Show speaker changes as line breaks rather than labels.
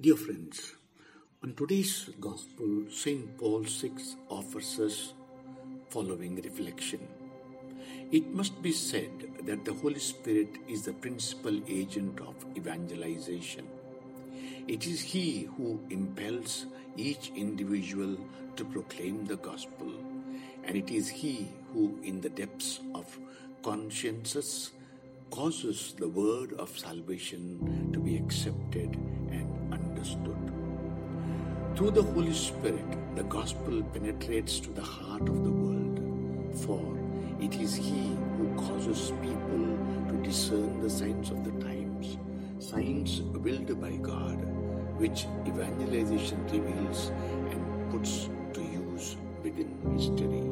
Dear friends, on today's Gospel, St. Paul 6 offers us following reflection. It must be said that the Holy Spirit is the principal agent of evangelization. It is He who impels each individual to proclaim the gospel, and it is He who, in the depths of consciences, causes the word of salvation to be accepted. Through the Holy Spirit, the gospel penetrates to the heart of the world, for it is He who causes people to discern the signs of the times, signs willed by God, which evangelization reveals and puts to use within history.